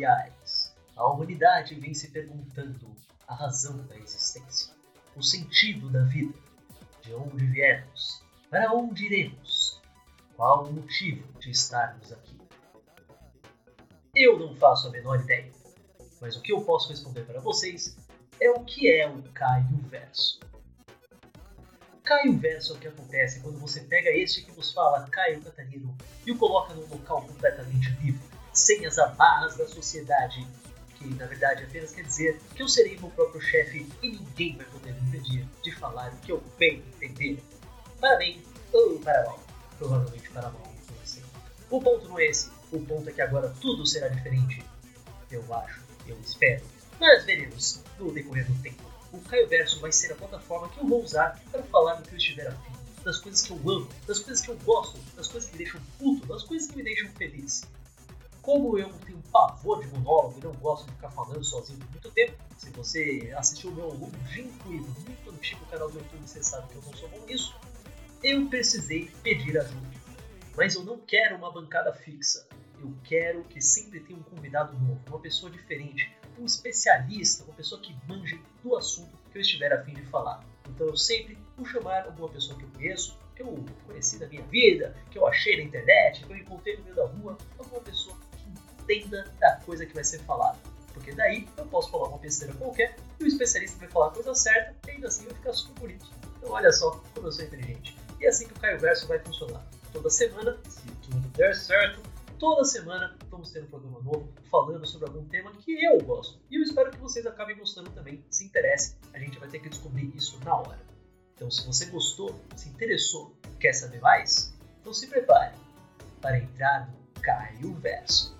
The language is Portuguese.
tutoriais, a humanidade vem se perguntando a razão da existência, o sentido da vida, de onde viemos, para onde iremos, qual o motivo de estarmos aqui. Eu não faço a menor ideia, mas o que eu posso responder para vocês é o que é o Caio Verso. Caio Verso é o que acontece quando você pega este que vos fala, Caio Catarino, e o coloca num local completamente sem as amarras da sociedade, que na verdade apenas quer dizer que eu serei meu próprio chefe e ninguém vai poder me impedir de falar o que eu bem entender. Para bem ou para mal. Provavelmente para mal, não. O ponto não é esse. O ponto é que agora tudo será diferente. Eu acho, eu espero. Mas veremos no decorrer do tempo. O Caio Verso vai ser a plataforma que eu vou usar para falar do que eu estiver afim. Das coisas que eu amo, das coisas que eu gosto, das coisas que me deixam puto, das coisas que me deixam feliz. Como eu tenho pavor de monólogo e não gosto de ficar falando sozinho por muito tempo, se você assistiu o meu longínquo e muito antigo canal do YouTube, você sabe que eu não sou bom nisso, eu precisei pedir ajuda. Mas eu não quero uma bancada fixa. Eu quero que sempre tenha um convidado novo, uma pessoa diferente, um especialista, uma pessoa que manje do assunto que eu estiver a fim de falar. Então eu sempre vou chamar alguma pessoa que eu conheço, que eu conheci na minha vida, que eu achei na internet, que eu encontrei no meio da rua, alguma pessoa entenda da coisa que vai ser falada. Porque daí eu posso falar uma besteira qualquer e o especialista vai falar a coisa certa e ainda assim vai ficar super bonito. Então olha só como eu sou inteligente. E é assim que o Caio Verso vai funcionar. Toda semana, se tudo der certo, toda semana vamos ter um programa novo falando sobre algum tema que eu gosto. E eu espero que vocês acabem gostando também, se interesse. A gente vai ter que descobrir isso na hora. Então, se você gostou, se interessou, quer saber mais, então se prepare para entrar no Caio Verso.